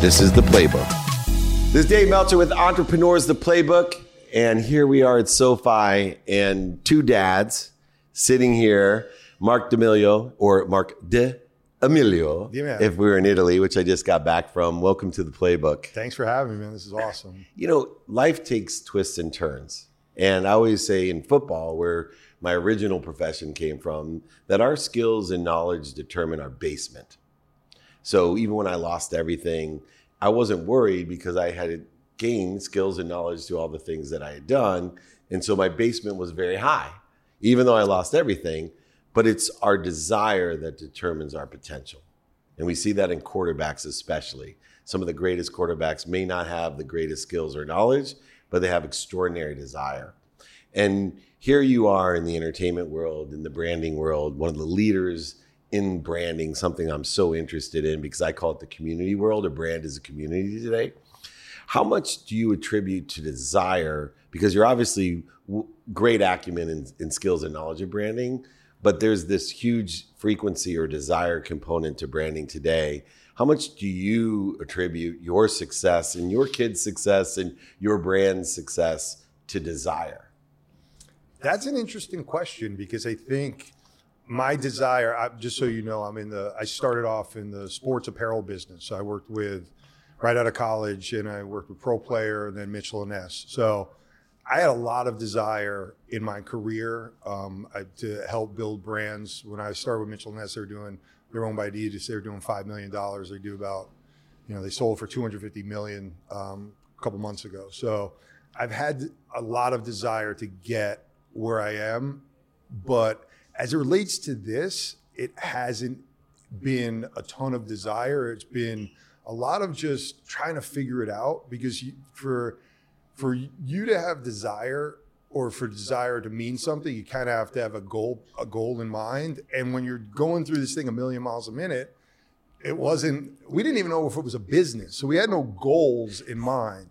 This is the playbook. This is Dave Meltzer with Entrepreneurs the Playbook. And here we are at SoFi and two dads sitting here, Marc D'Amelio or Mark De Emilio, D'Amelio. if we were in Italy, which I just got back from. Welcome to the playbook. Thanks for having me, man. This is awesome. You know, life takes twists and turns. And I always say in football, where my original profession came from, that our skills and knowledge determine our basement. So even when I lost everything, I wasn't worried because I had gained skills and knowledge through all the things that I had done. And so my basement was very high, even though I lost everything. But it's our desire that determines our potential. And we see that in quarterbacks, especially. Some of the greatest quarterbacks may not have the greatest skills or knowledge, but they have extraordinary desire. And here you are in the entertainment world, in the branding world, one of the leaders in branding, something I'm so interested in because I call it the community world. A brand is a community today. How much do you attribute to desire? Because you're obviously w- great acumen and, and skills and knowledge of branding, but there's this huge frequency or desire component to branding today. How much do you attribute your success and your kids' success and your brand's success to desire? That's an interesting question because I think my desire, I, just so you know, I'm in the, I started off in the sports apparel business. I worked with, right out of college, and I worked with Pro Player and then Mitchell and Ness. So I had a lot of desire in my career um, I, to help build brands. When I started with Mitchell and Ness, they were doing, they're owned by Adidas, they were doing $5 million. They do about, you know, they sold for 250 million um, a couple months ago. So I've had a lot of desire to get where I am, but as it relates to this, it hasn't been a ton of desire. It's been a lot of just trying to figure it out because you, for for you to have desire or for desire to mean something, you kind of have to have a goal a goal in mind. And when you're going through this thing a million miles a minute, it wasn't. We didn't even know if it was a business, so we had no goals in mind.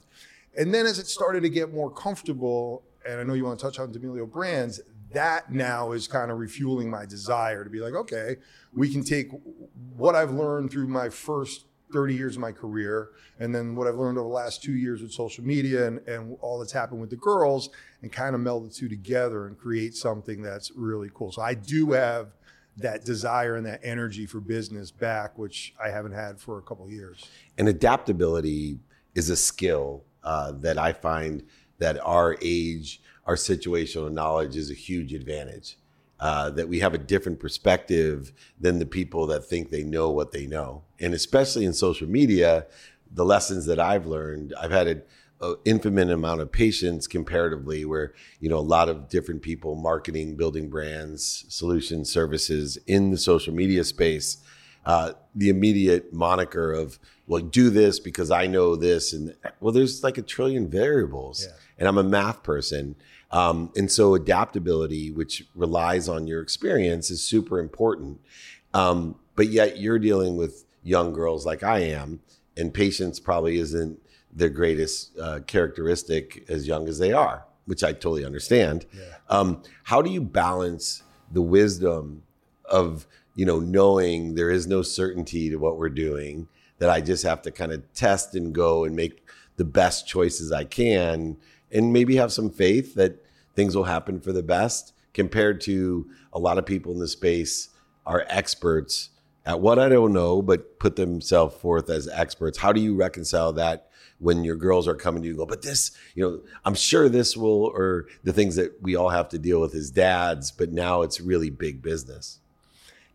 And then as it started to get more comfortable, and I know you want to touch on D'Amelio brands, that now is kind of refueling my desire to be like, okay, we can take what I've learned through my first 30 years of my career, and then what I've learned over the last two years with social media and, and all that's happened with the girls, and kind of meld the two together and create something that's really cool. So I do have that desire and that energy for business back, which I haven't had for a couple years. And adaptability is a skill uh, that I find that our age, our situational knowledge is a huge advantage. Uh, that we have a different perspective than the people that think they know what they know. And especially in social media, the lessons that I've learned, I've had an infinite amount of patience comparatively, where you know a lot of different people marketing, building brands, solutions, services in the social media space. Uh, the immediate moniker of well, do this because I know this, and well, there's like a trillion variables, Yeah. And I'm a math person. Um, and so adaptability, which relies on your experience, is super important. Um, but yet you're dealing with young girls like I am, and patience probably isn't their greatest uh, characteristic as young as they are, which I totally understand. Yeah. Um, how do you balance the wisdom of you know knowing there is no certainty to what we're doing, that I just have to kind of test and go and make the best choices I can, and maybe have some faith that things will happen for the best, compared to a lot of people in the space are experts at what I don't know, but put themselves forth as experts. How do you reconcile that when your girls are coming to you go, but this, you know, I'm sure this will, or the things that we all have to deal with as dads, but now it's really big business.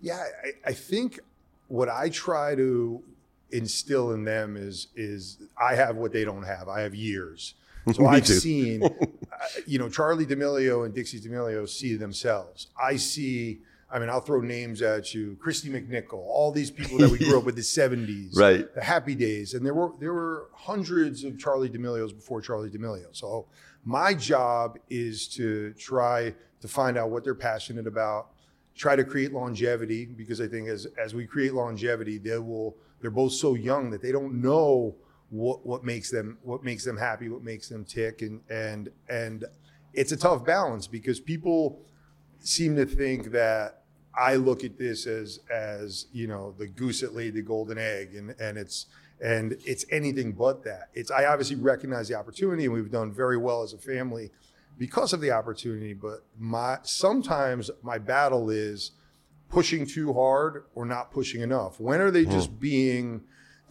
Yeah, I, I think what I try to instill in them is is I have what they don't have. I have years. So I've too. seen, uh, you know, Charlie D'Amelio and Dixie D'Amelio see themselves. I see. I mean, I'll throw names at you: Kristy McNichol, all these people that we grew up with the '70s, Right. the Happy Days, and there were there were hundreds of Charlie D'Amelios before Charlie D'Amelio. So my job is to try to find out what they're passionate about, try to create longevity because I think as as we create longevity, they will they're both so young that they don't know what what makes them what makes them happy, what makes them tick, and and and it's a tough balance because people seem to think that I look at this as as you know the goose that laid the golden egg, and and it's and it's anything but that. It's I obviously recognize the opportunity, and we've done very well as a family because of the opportunity. But my sometimes my battle is pushing too hard or not pushing enough. When are they mm-hmm. just being,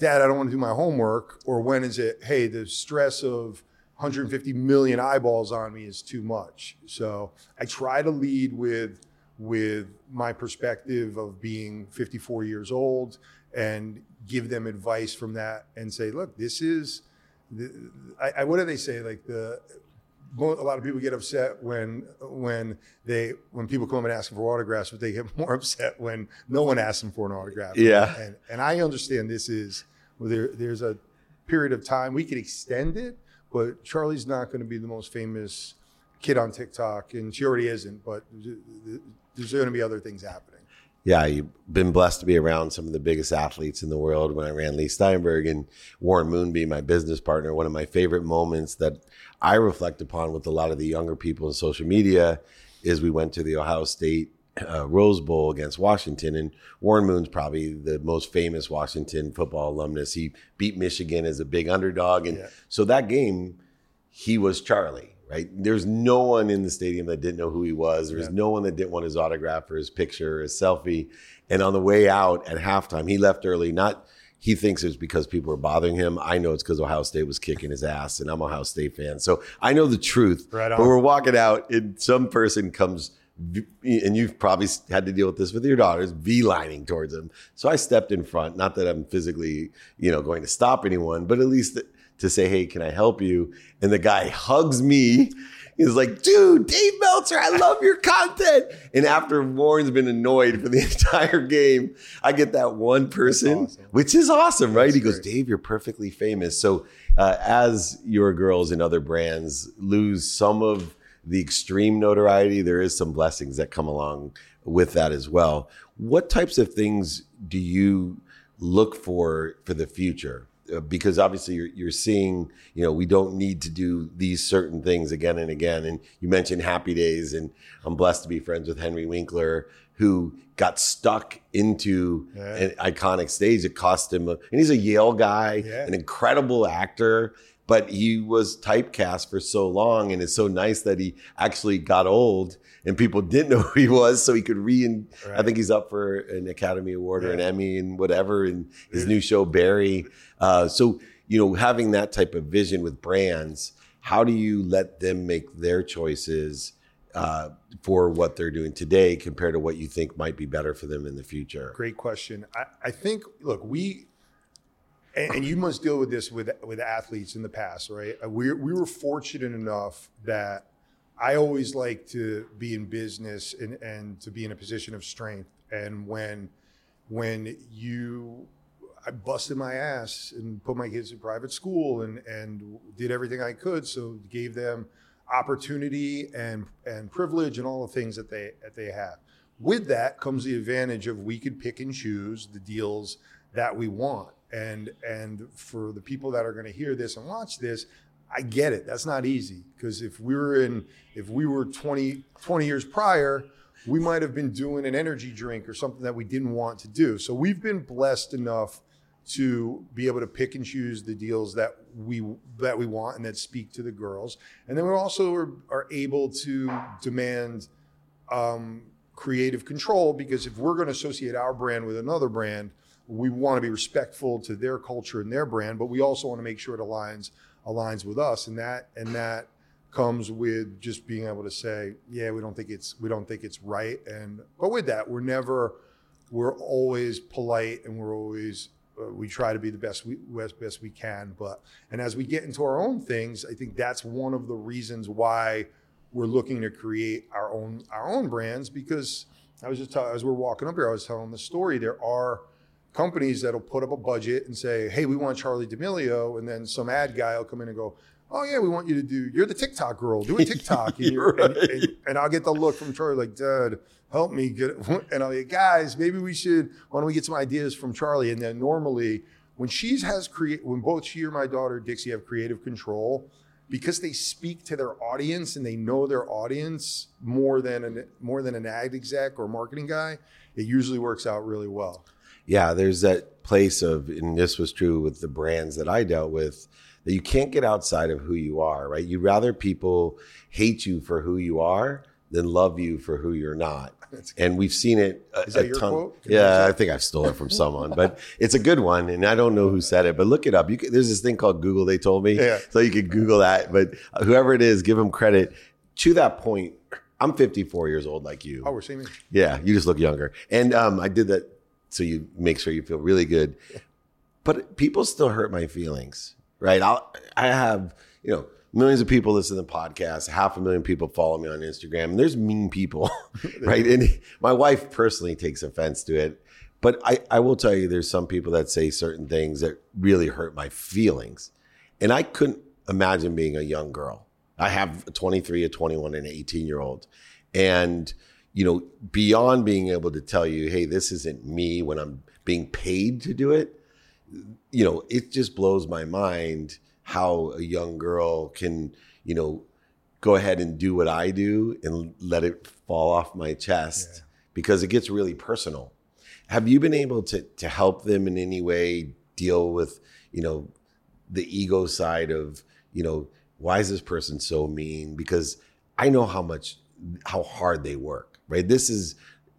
Dad, I don't want to do my homework, or when is it, hey, the stress of 150 million eyeballs on me is too much. So I try to lead with with my perspective of being 54 years old and give them advice from that and say, look, this is, the, I, I, what do they say? Like the, a lot of people get upset when when they when people come and ask them for autographs, but they get more upset when no one asks them for an autograph. Yeah, and and I understand this is there. There's a period of time we could extend it, but Charlie's not going to be the most famous kid on TikTok, and she already isn't. But there's going to be other things happening. Yeah, you've been blessed to be around some of the biggest athletes in the world. When I ran Leigh Steinberg and Warren Moonby, my business partner, one of my favorite moments that I reflect upon with a lot of the younger people in social media is we went to the Ohio State uh, Rose Bowl against Washington, and Warren Moon's probably the most famous Washington football alumnus. He beat Michigan as a big underdog, and yeah. so that game, he was Charlie right? There's no one in the stadium that didn't know who he was. There was yeah. no one that didn't want his autograph or his picture or his selfie. And on the way out at halftime, he left early. Not he thinks it's because people were bothering him. I know it's because Ohio State was kicking his ass, and I'm a Ohio State fan, so I know the truth. Right but we're walking out, and some person comes. And you've probably had to deal with this with your daughters, V-lining towards them So I stepped in front. Not that I'm physically, you know, going to stop anyone, but at least to say, hey, can I help you? And the guy hugs me. He's like, dude, Dave Meltzer, I love your content. And after Warren's been annoyed for the entire game, I get that one person, awesome. which is awesome, right? That's he goes, great. Dave, you're perfectly famous. So uh, as your girls and other brands lose some of the extreme notoriety, there is some blessings that come along with that as well. What types of things do you look for for the future? Uh, because obviously you're, you're seeing, you know, we don't need to do these certain things again and again. And you mentioned Happy Days, and I'm blessed to be friends with Henry Winkler, who got stuck into yeah. an iconic stage. It cost him, a, and he's a Yale guy, yeah. an incredible actor, but he was typecast for so long. And it's so nice that he actually got old and people didn't know who he was, so he could re. Right. I think he's up for an Academy Award yeah. or an Emmy and whatever, in his new show Barry. Uh, so you know, having that type of vision with brands, how do you let them make their choices? Uh, for what they're doing today compared to what you think might be better for them in the future? Great question. I, I think, look, we, and, and, you must deal with this with with athletes in the past, right? Uh, we we were fortunate enough that I always like to be in business and, and to be in a position of strength. And when when you I busted my ass and put my kids in private school and and did everything I could, so gave them opportunity and and privilege and all the things that they that they have. With that comes the advantage of we could pick and choose the deals that we want. And and for the people that are going to hear this and watch this, I get it. That's not easy because if we were in, if we were 20, 20 years prior, we might have been doing an energy drink or something that we didn't want to do. So we've been blessed enough to be able to pick and choose the deals that we that we want and that speak to the girls. And then we also are, are able to demand um, creative control because if we're going to associate our brand with another brand, we want to be respectful to their culture and their brand, but we also want to make sure it aligns aligns with us, and that and that comes with just being able to say, yeah, we don't think it's we don't think it's right, and but with that, we're never we're always polite and we're always uh, we try to be the best we best, best we can. But and as we get into our own things i think that's one of the reasons why we're looking to create our own our own brands because i was just as we're walking up here i was telling the story. There are companies that'll put up a budget and say, "Hey, we want Charlie D'Amelio," and then some ad guy will come in and go, "Oh yeah, we want you to do. You're the TikTok girl. Do a TikTok." and, right. and, and, and, I'll get the look from Charlie like, "Dad, help me get." It. And I'll be, like, "Guys, maybe we should. Why don't we get some ideas from Charlie?" And then normally, when she has create, when both she or my daughter Dixie have creative control, because they speak to their audience and they know their audience more than an more than an ad exec or marketing guy, it usually works out really well. Yeah, there's that place of, and this was true with the brands that I dealt with, that you can't get outside of who you are, right? You'd rather people hate you for who you are than love you for who you're not. And we've seen it a, Is that a your ton. quote? Can Yeah, I think I stole it from someone, but it's a good one. And I don't know who said it, but look it up. You can, there's this thing called Google. They told me, Yeah. so you could Google that. But whoever it is, give them credit. To that point, I'm 54 years old, like you. Oh, we're seeing. Yeah, you just look younger. And um, I did that so you make sure you feel really good. But people still hurt my feelings, right? I'll, I have, you know, millions of people listen to the podcast. Half a million people follow me on Instagram. And there's mean people, right? And my wife personally takes offense to it. But I, I will tell you, there's some people that say certain things that really hurt my feelings. And I couldn't imagine being a young girl. I have a 23, a 21, and an 18 year old. And, you know, beyond being able to tell you, hey, this isn't me when I'm being paid to do it, you know, it just blows my mind how a young girl can, you know, go ahead and do what I do and let it fall off my chest because it gets really personal. Have you been able to to help them in any way deal with, you know, the ego side of, you know, why is this person so mean? Because I know how much how hard they work, right? This is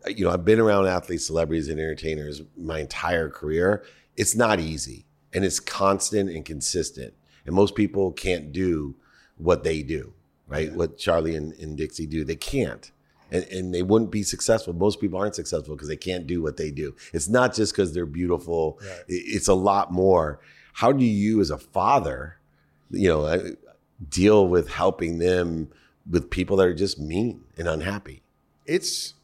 you know, I've been around athletes, celebrities, and entertainers my entire career. It's not easy and it's constant and consistent. And most people can't do what they do, right? What Charlie and, and Dixie do. They can't. And, and they wouldn't be successful. Most people aren't successful because they can't do what they do. It's not just because they're beautiful. Right. It's a lot more. How do you, as a father, you know, deal with helping them with people that are just mean and unhappy? it's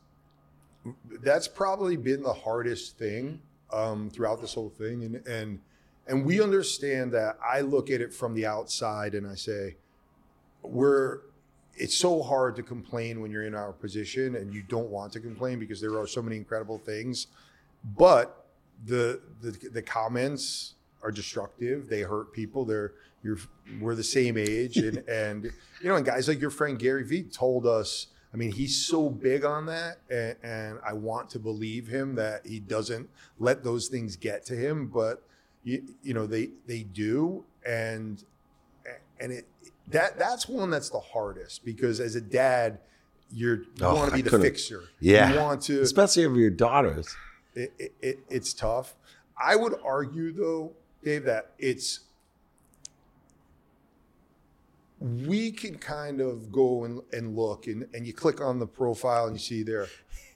that's probably been the hardest thing um, throughout this whole thing, and and and we understand that. I look at it from the outside and I say, we're. It's so hard to complain when you're in our position and you don't want to complain because there are so many incredible things, but the the, the comments are destructive. They hurt people. They're you're we're the same age and and you know and guys like your friend Gary Vee told us. I mean, he's so big on that, and, and I want to believe him that he doesn't let those things get to him. But you, you know, they they do, and and it that that's one that's the hardest because as a dad, you're you Oh, want to I be the couldn't- fixer. Yeah. you want to Especially of your daughters. it, it, it, it's tough. I would argue, though, Dave, that it's we can kind of go and, and look and, and you click on the profile and you see they're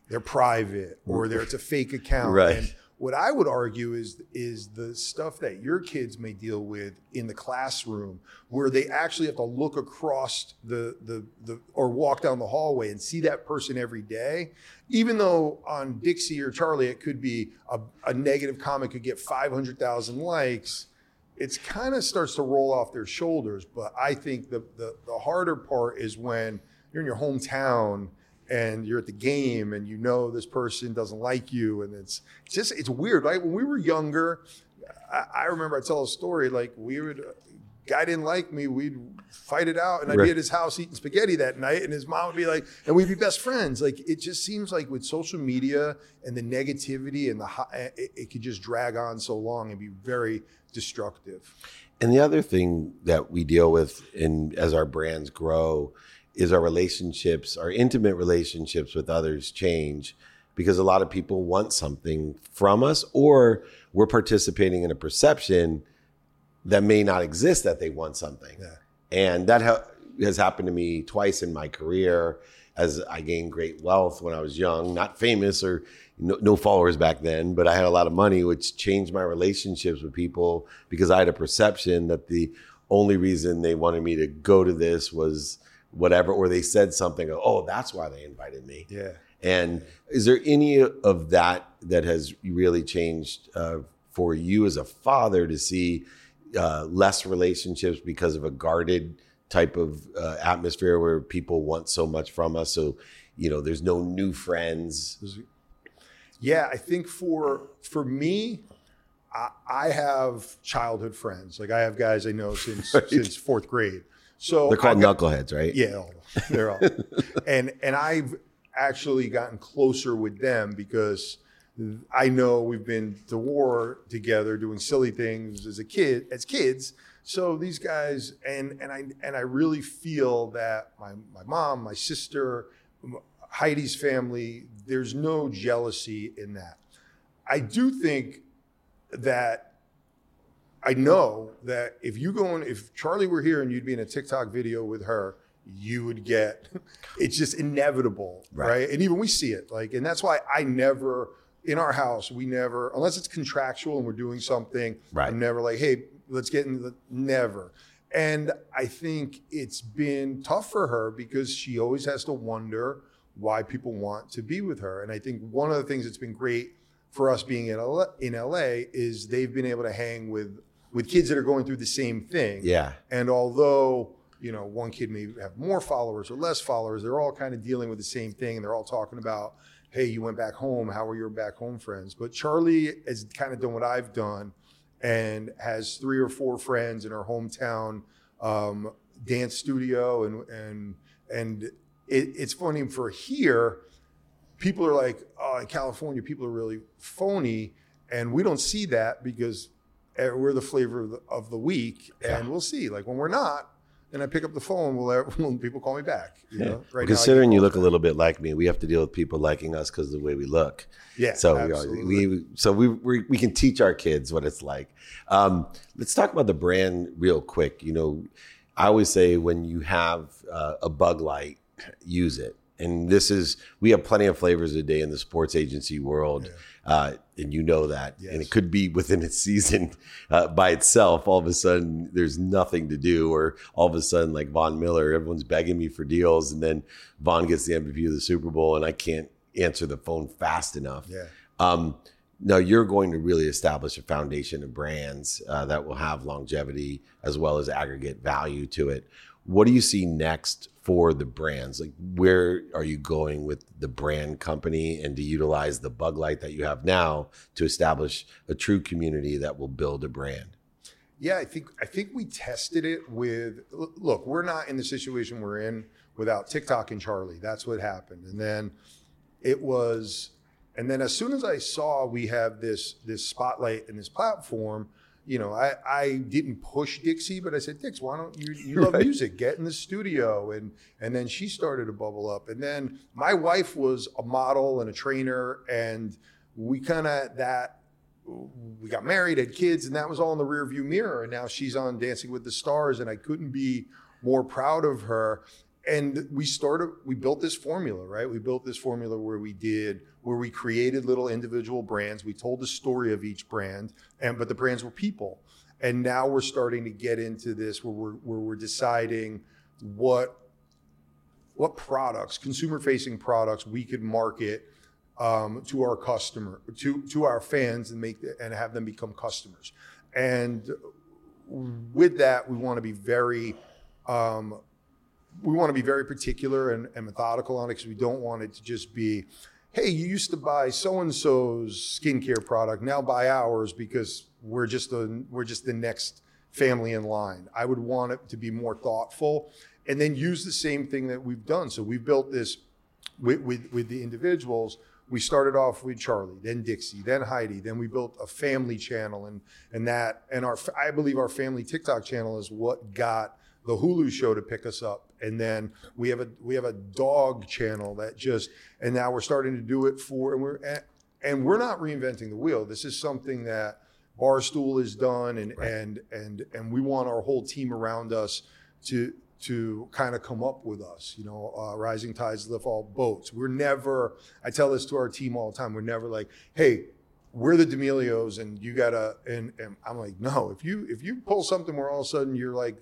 they're private or they're it's a fake account. Right. And what I would argue is is the stuff that your kids may deal with in the classroom where they actually have to look across the the the or walk down the hallway and see that person every day. Even though on Dixie or Charlie it could be a, a negative comment could get 500,000 likes, it's kind of starts to roll off their shoulders. But I think the, the the harder part is when you're in your hometown and you're at the game and you know this person doesn't like you and it's, it's just it's weird. Right when we were younger, I, I remember I tell a story like we would. Guy didn't like me. We'd fight it out, and I'd Right. be at his house eating spaghetti that night, and his mom would be like, and we'd be best friends. Like it just seems like with social media and the negativity and the it, it could just drag on so long and be very destructive. And the other thing that we deal with in as our brands grow is our relationships, our intimate relationships with others change because a lot of people want something from us or we're participating in a perception that may not exist that they want something. Yeah. And that ha- has happened to me twice in my career as I gained great wealth when I was young, not famous or no, no followers back then, but I had a lot of money, which changed my relationships with people because I had a perception that the only reason they wanted me to go to this was whatever, or they said something, oh, that's why they invited me. Yeah. And is there any of that that has really changed uh, for you as a father to see uh, less relationships because of a guarded type of uh, atmosphere where people want so much from us? So, you know, there's no new friends. Yeah, I think for for me, I, I have childhood friends. Like I have guys I know since Right. since fourth grade. So They're called got- knuckleheads, right? Yeah, all they're all. and and I've actually gotten closer with them because I know we've been to war together, doing silly things as a kid, as kids. So these guys, and and I and I really feel that my my mom, my sister, Heidi's family, there's no jealousy in that. I do think that I know that if you go in, if Charlie were here and you'd be in a TikTok video with her, you would get it's just inevitable, Right. right? And even we see it, like, and that's why I never in our house we never, unless it's contractual and we're doing something. Right. I'm never like, hey, let's get into the never. And I think it's been tough for her because she always has to wonder why people want to be with her. And I think one of the things that's been great for us being in LA, in LA is they've been able to hang with with kids that are going through the same thing. Yeah. And although you know one kid may have more followers or less followers, they're all kind of dealing with the same thing. And they're all talking about, hey, you went back home. How are your back home friends? But Charlie has kind of done what I've done and has three or four friends in her hometown um, dance studio and and and it, it's funny for here people are like oh in california people are really phony and we don't see that because we're the flavor of the, of the week and Yeah. we'll see like when we're not and i pick up the phone will will people call me back you know Well, now I considering get you look a little bit like me, we have to deal with people liking us because of the way we look. yeah So we, absolutely. we so we, we we can teach our kids what it's like. Um, let's talk about the brand real quick. You know, I always say when you have uh, a bug light, use it. And this is we have plenty of flavors a day in the sports agency world, uh, and you know that. And it could be within its season uh, by itself. All of a sudden, there's nothing to do, or all of a sudden, like Von Miller, everyone's begging me for deals, and then Von gets the MVP of the Super Bowl, and I can't answer the phone fast enough. yeah Um, no, you're going to really establish a foundation of brands uh, that will have longevity as well as aggregate value to it. What do you see next for the brands? Like, where are you going with the brand company and to utilize the bug light that you have now to establish a true community that will build a brand? Yeah, I think I think we tested it with look, we're not in the situation we're in without TikTok and Charlie. That's what happened. And then it was and then as soon as I saw we have this this spotlight and this platform, you know, I, I didn't push Dixie, but I said, Dix, why don't you you love Right. music? Get in the studio. And and then she started to bubble up. And then my wife was a model and a trainer, and we kind of that we got married, had kids, and that was all in the rearview mirror. And now she's on Dancing with the Stars, and I couldn't be more proud of her. And we started, we built this formula, right? We built this formula where we did, where we created little individual brands. We told the story of each brand, and but the brands were people. And now we're starting to get into this where we're where we're deciding what what products, consumer facing products, we could market um, to our customer, to to our fans, and make and have them become customers. And with that, we want to be very, um, we want to be very particular and, and methodical on it because we don't want it to just be, hey, you used to buy so and so's skincare product, now buy ours because we're just the we're just the next family in line. I would want it to be more thoughtful, and then use the same thing that we've done. So we've built this with, with, with the individuals, we started off with Charlie, then Dixie, then Heidi, then we built a family channel, and and that and our I believe our family TikTok channel is what got the Hulu show to pick us up, and then we have a we have a dog channel that just and now we're starting to do it for and we're and, and we're not reinventing the wheel. This is something that Barstool has done, and Right. and and and we want our whole team around us to to kind of come up with us. You know, uh, rising tides lift all boats. We're never. I tell this to our team all the time. We're never like, hey, we're the D'Amelios, and you gotta. And, and I'm like, no. If you if you pull something where all of a sudden you're like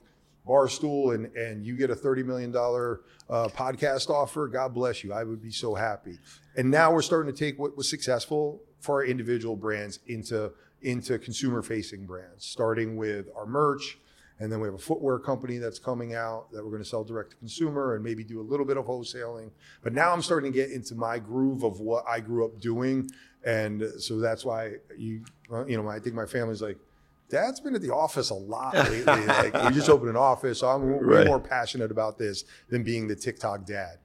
Barstool and and you get a thirty million dollar uh, podcast offer, God bless you. I would be so happy. And now we're starting to take what was successful for our individual brands into into consumer facing brands, starting with our merch. And then we have a footwear company that's coming out that we're going to sell direct to consumer and maybe do a little bit of wholesaling. But now I'm starting to get into my groove of what I grew up doing. And so that's why you, you know, I think my family's like, Dad's been at the office a lot lately. like we just opened an office. So I'm way Right. more passionate about this than being the TikTok dad.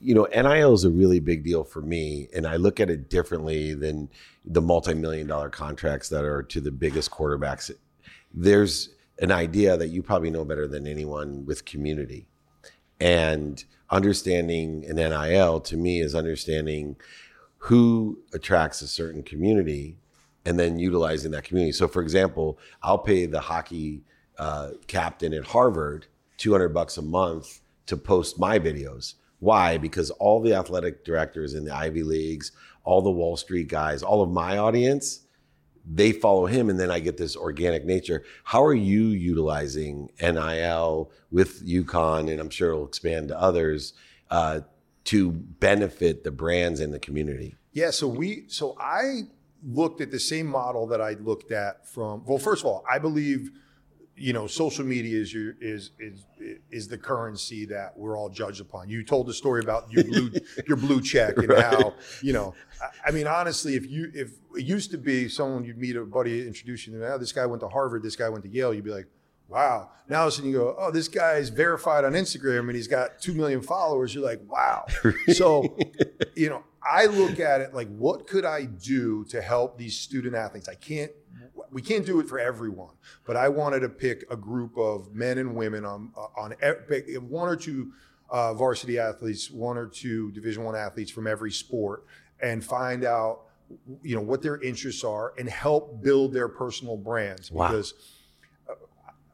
you know, NIL is a really big deal for me, and I look at it differently than the multi-million dollar contracts that are to the biggest quarterbacks. There's an idea that you probably know better than anyone with community, and understanding an NIL to me is understanding who attracts a certain community and then utilizing that community. So, for example, I'll pay the hockey uh, captain at Harvard 200 bucks a month to post my videos. Why? Because all the athletic directors in the Ivy Leagues, all the Wall Street guys, all of my audience, they follow him and then I get this organic nature. How are you utilizing NIL with UConn and I'm sure it'll expand to others uh, to benefit the brands and the community? Yeah, so we so I looked at the same model that I looked at from well, first of all, I believe you know social media is your is is is the currency that we're all judged upon. You told the story about your blue your blue check and Right. how you know. I, I mean, honestly, if you if it used to be someone you'd meet a buddy introduce you to, oh, this guy went to Harvard, this guy went to Yale, you'd be like. Wow. Now all of a sudden you go, oh, this guy's verified on Instagram and he's got two million followers. You're like, wow. So you know, I look at it like, what could I do to help these student athletes? I can't, we can't do it for everyone, but I wanted to pick a group of men and women on on one or two uh, varsity athletes, one or two Division One athletes from every sport, and find out, you know, what their interests are and help build their personal brands Wow. because uh,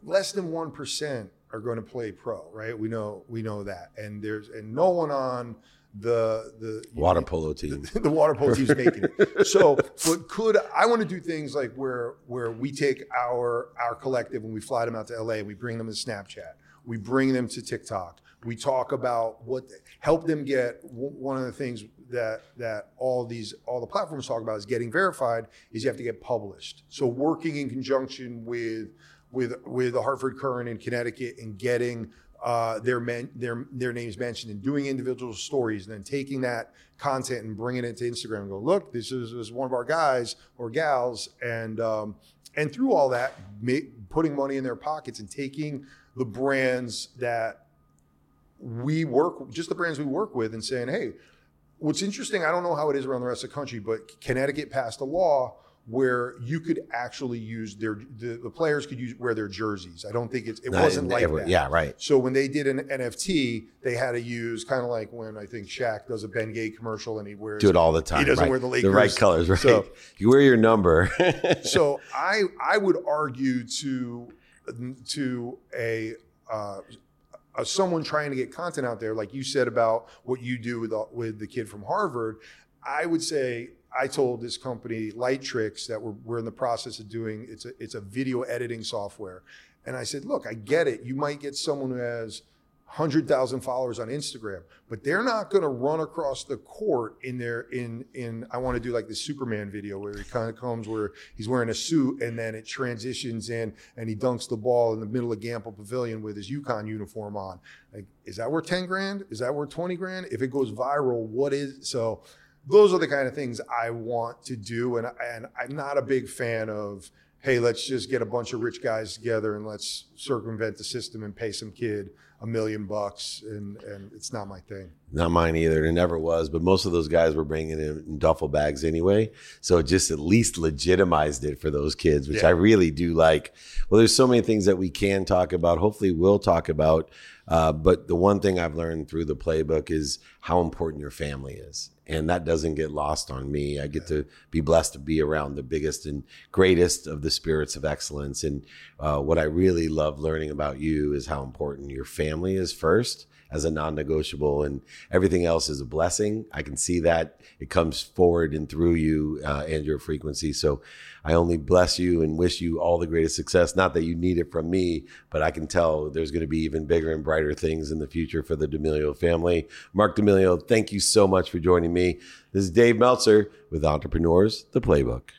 less than one percent are going to play pro, right? We know we know that, and there's and no one on the the Water polo team. the water polo team's making it. So, but could I want to do things like where where we take our our collective and we fly them out to LA and we bring them to Snapchat, we bring them to TikTok, we talk about what help them get one of the things that that all these all the platforms talk about is getting verified is you have to get published. So working in conjunction with with with the Hartford Courant in Connecticut and getting uh, their men, their their names mentioned and doing individual stories, and then taking that content and bringing it to Instagram and go, look, this is, this is one of our guys or gals, and um, and through all that, ma- putting money in their pockets and taking the brands that we work, just the brands we work with, and saying, hey, what's interesting, I don't know how it is around the rest of the country, but Connecticut passed a law where you could actually use their the, the players could use wear their jerseys. I don't think it's it Not wasn't like every- that. Yeah, right. So when they did an NFT, they had to use kind of like when I think Shaq does a Bengay commercial and he wears Do it all the time. He doesn't right. wear the Lakers. The right colors, right? So- you wear your number. so I I would argue to to a, uh, a someone trying to get content out there, like you said about what you do with with the kid from Harvard. I would say I told this company Lightricks that we're, we're in the process of doing it's a it's a video editing software, and I said, look, I get it. You might get someone who has. 100,000 followers on Instagram, but they're not going to run across the court in their in in I want to do like the Superman video where he kind of comes where he's wearing a suit and then it transitions in and he dunks the ball in the middle of Gampel Pavilion with his UConn uniform on. Like is that worth 10 grand? Is that worth 20 grand? If it goes viral, what is so those are the kind of things I want to do and and I'm not a big fan of hey, let's just get a bunch of rich guys together and let's circumvent the system and pay some kid a million bucks and and it's not my thing. Not mine either. It never was. But most of those guys were bringing in duffel bags anyway. So it just at least legitimized it for those kids, which Yeah. I really do like. Well, there's so many things that we can talk about. Hopefully, we'll talk about. Uh, but the one thing I've learned through the playbook is how important your family is. And that doesn't get lost on me. I get to be blessed to be around the biggest and greatest of the spirits of excellence. And uh, what I really love learning about you is how important your family is first as a non-negotiable and everything else is a blessing. I can see that it comes forward and through you uh, and your frequency. So i only bless you and wish you all the greatest success. Not that you need it from me but i can tell there's going to be even bigger and brighter things in the future for the D'Amelio family. Marc D'Amelio thank you so much for joining me. This is dave meltzer with entrepreneurs the playbook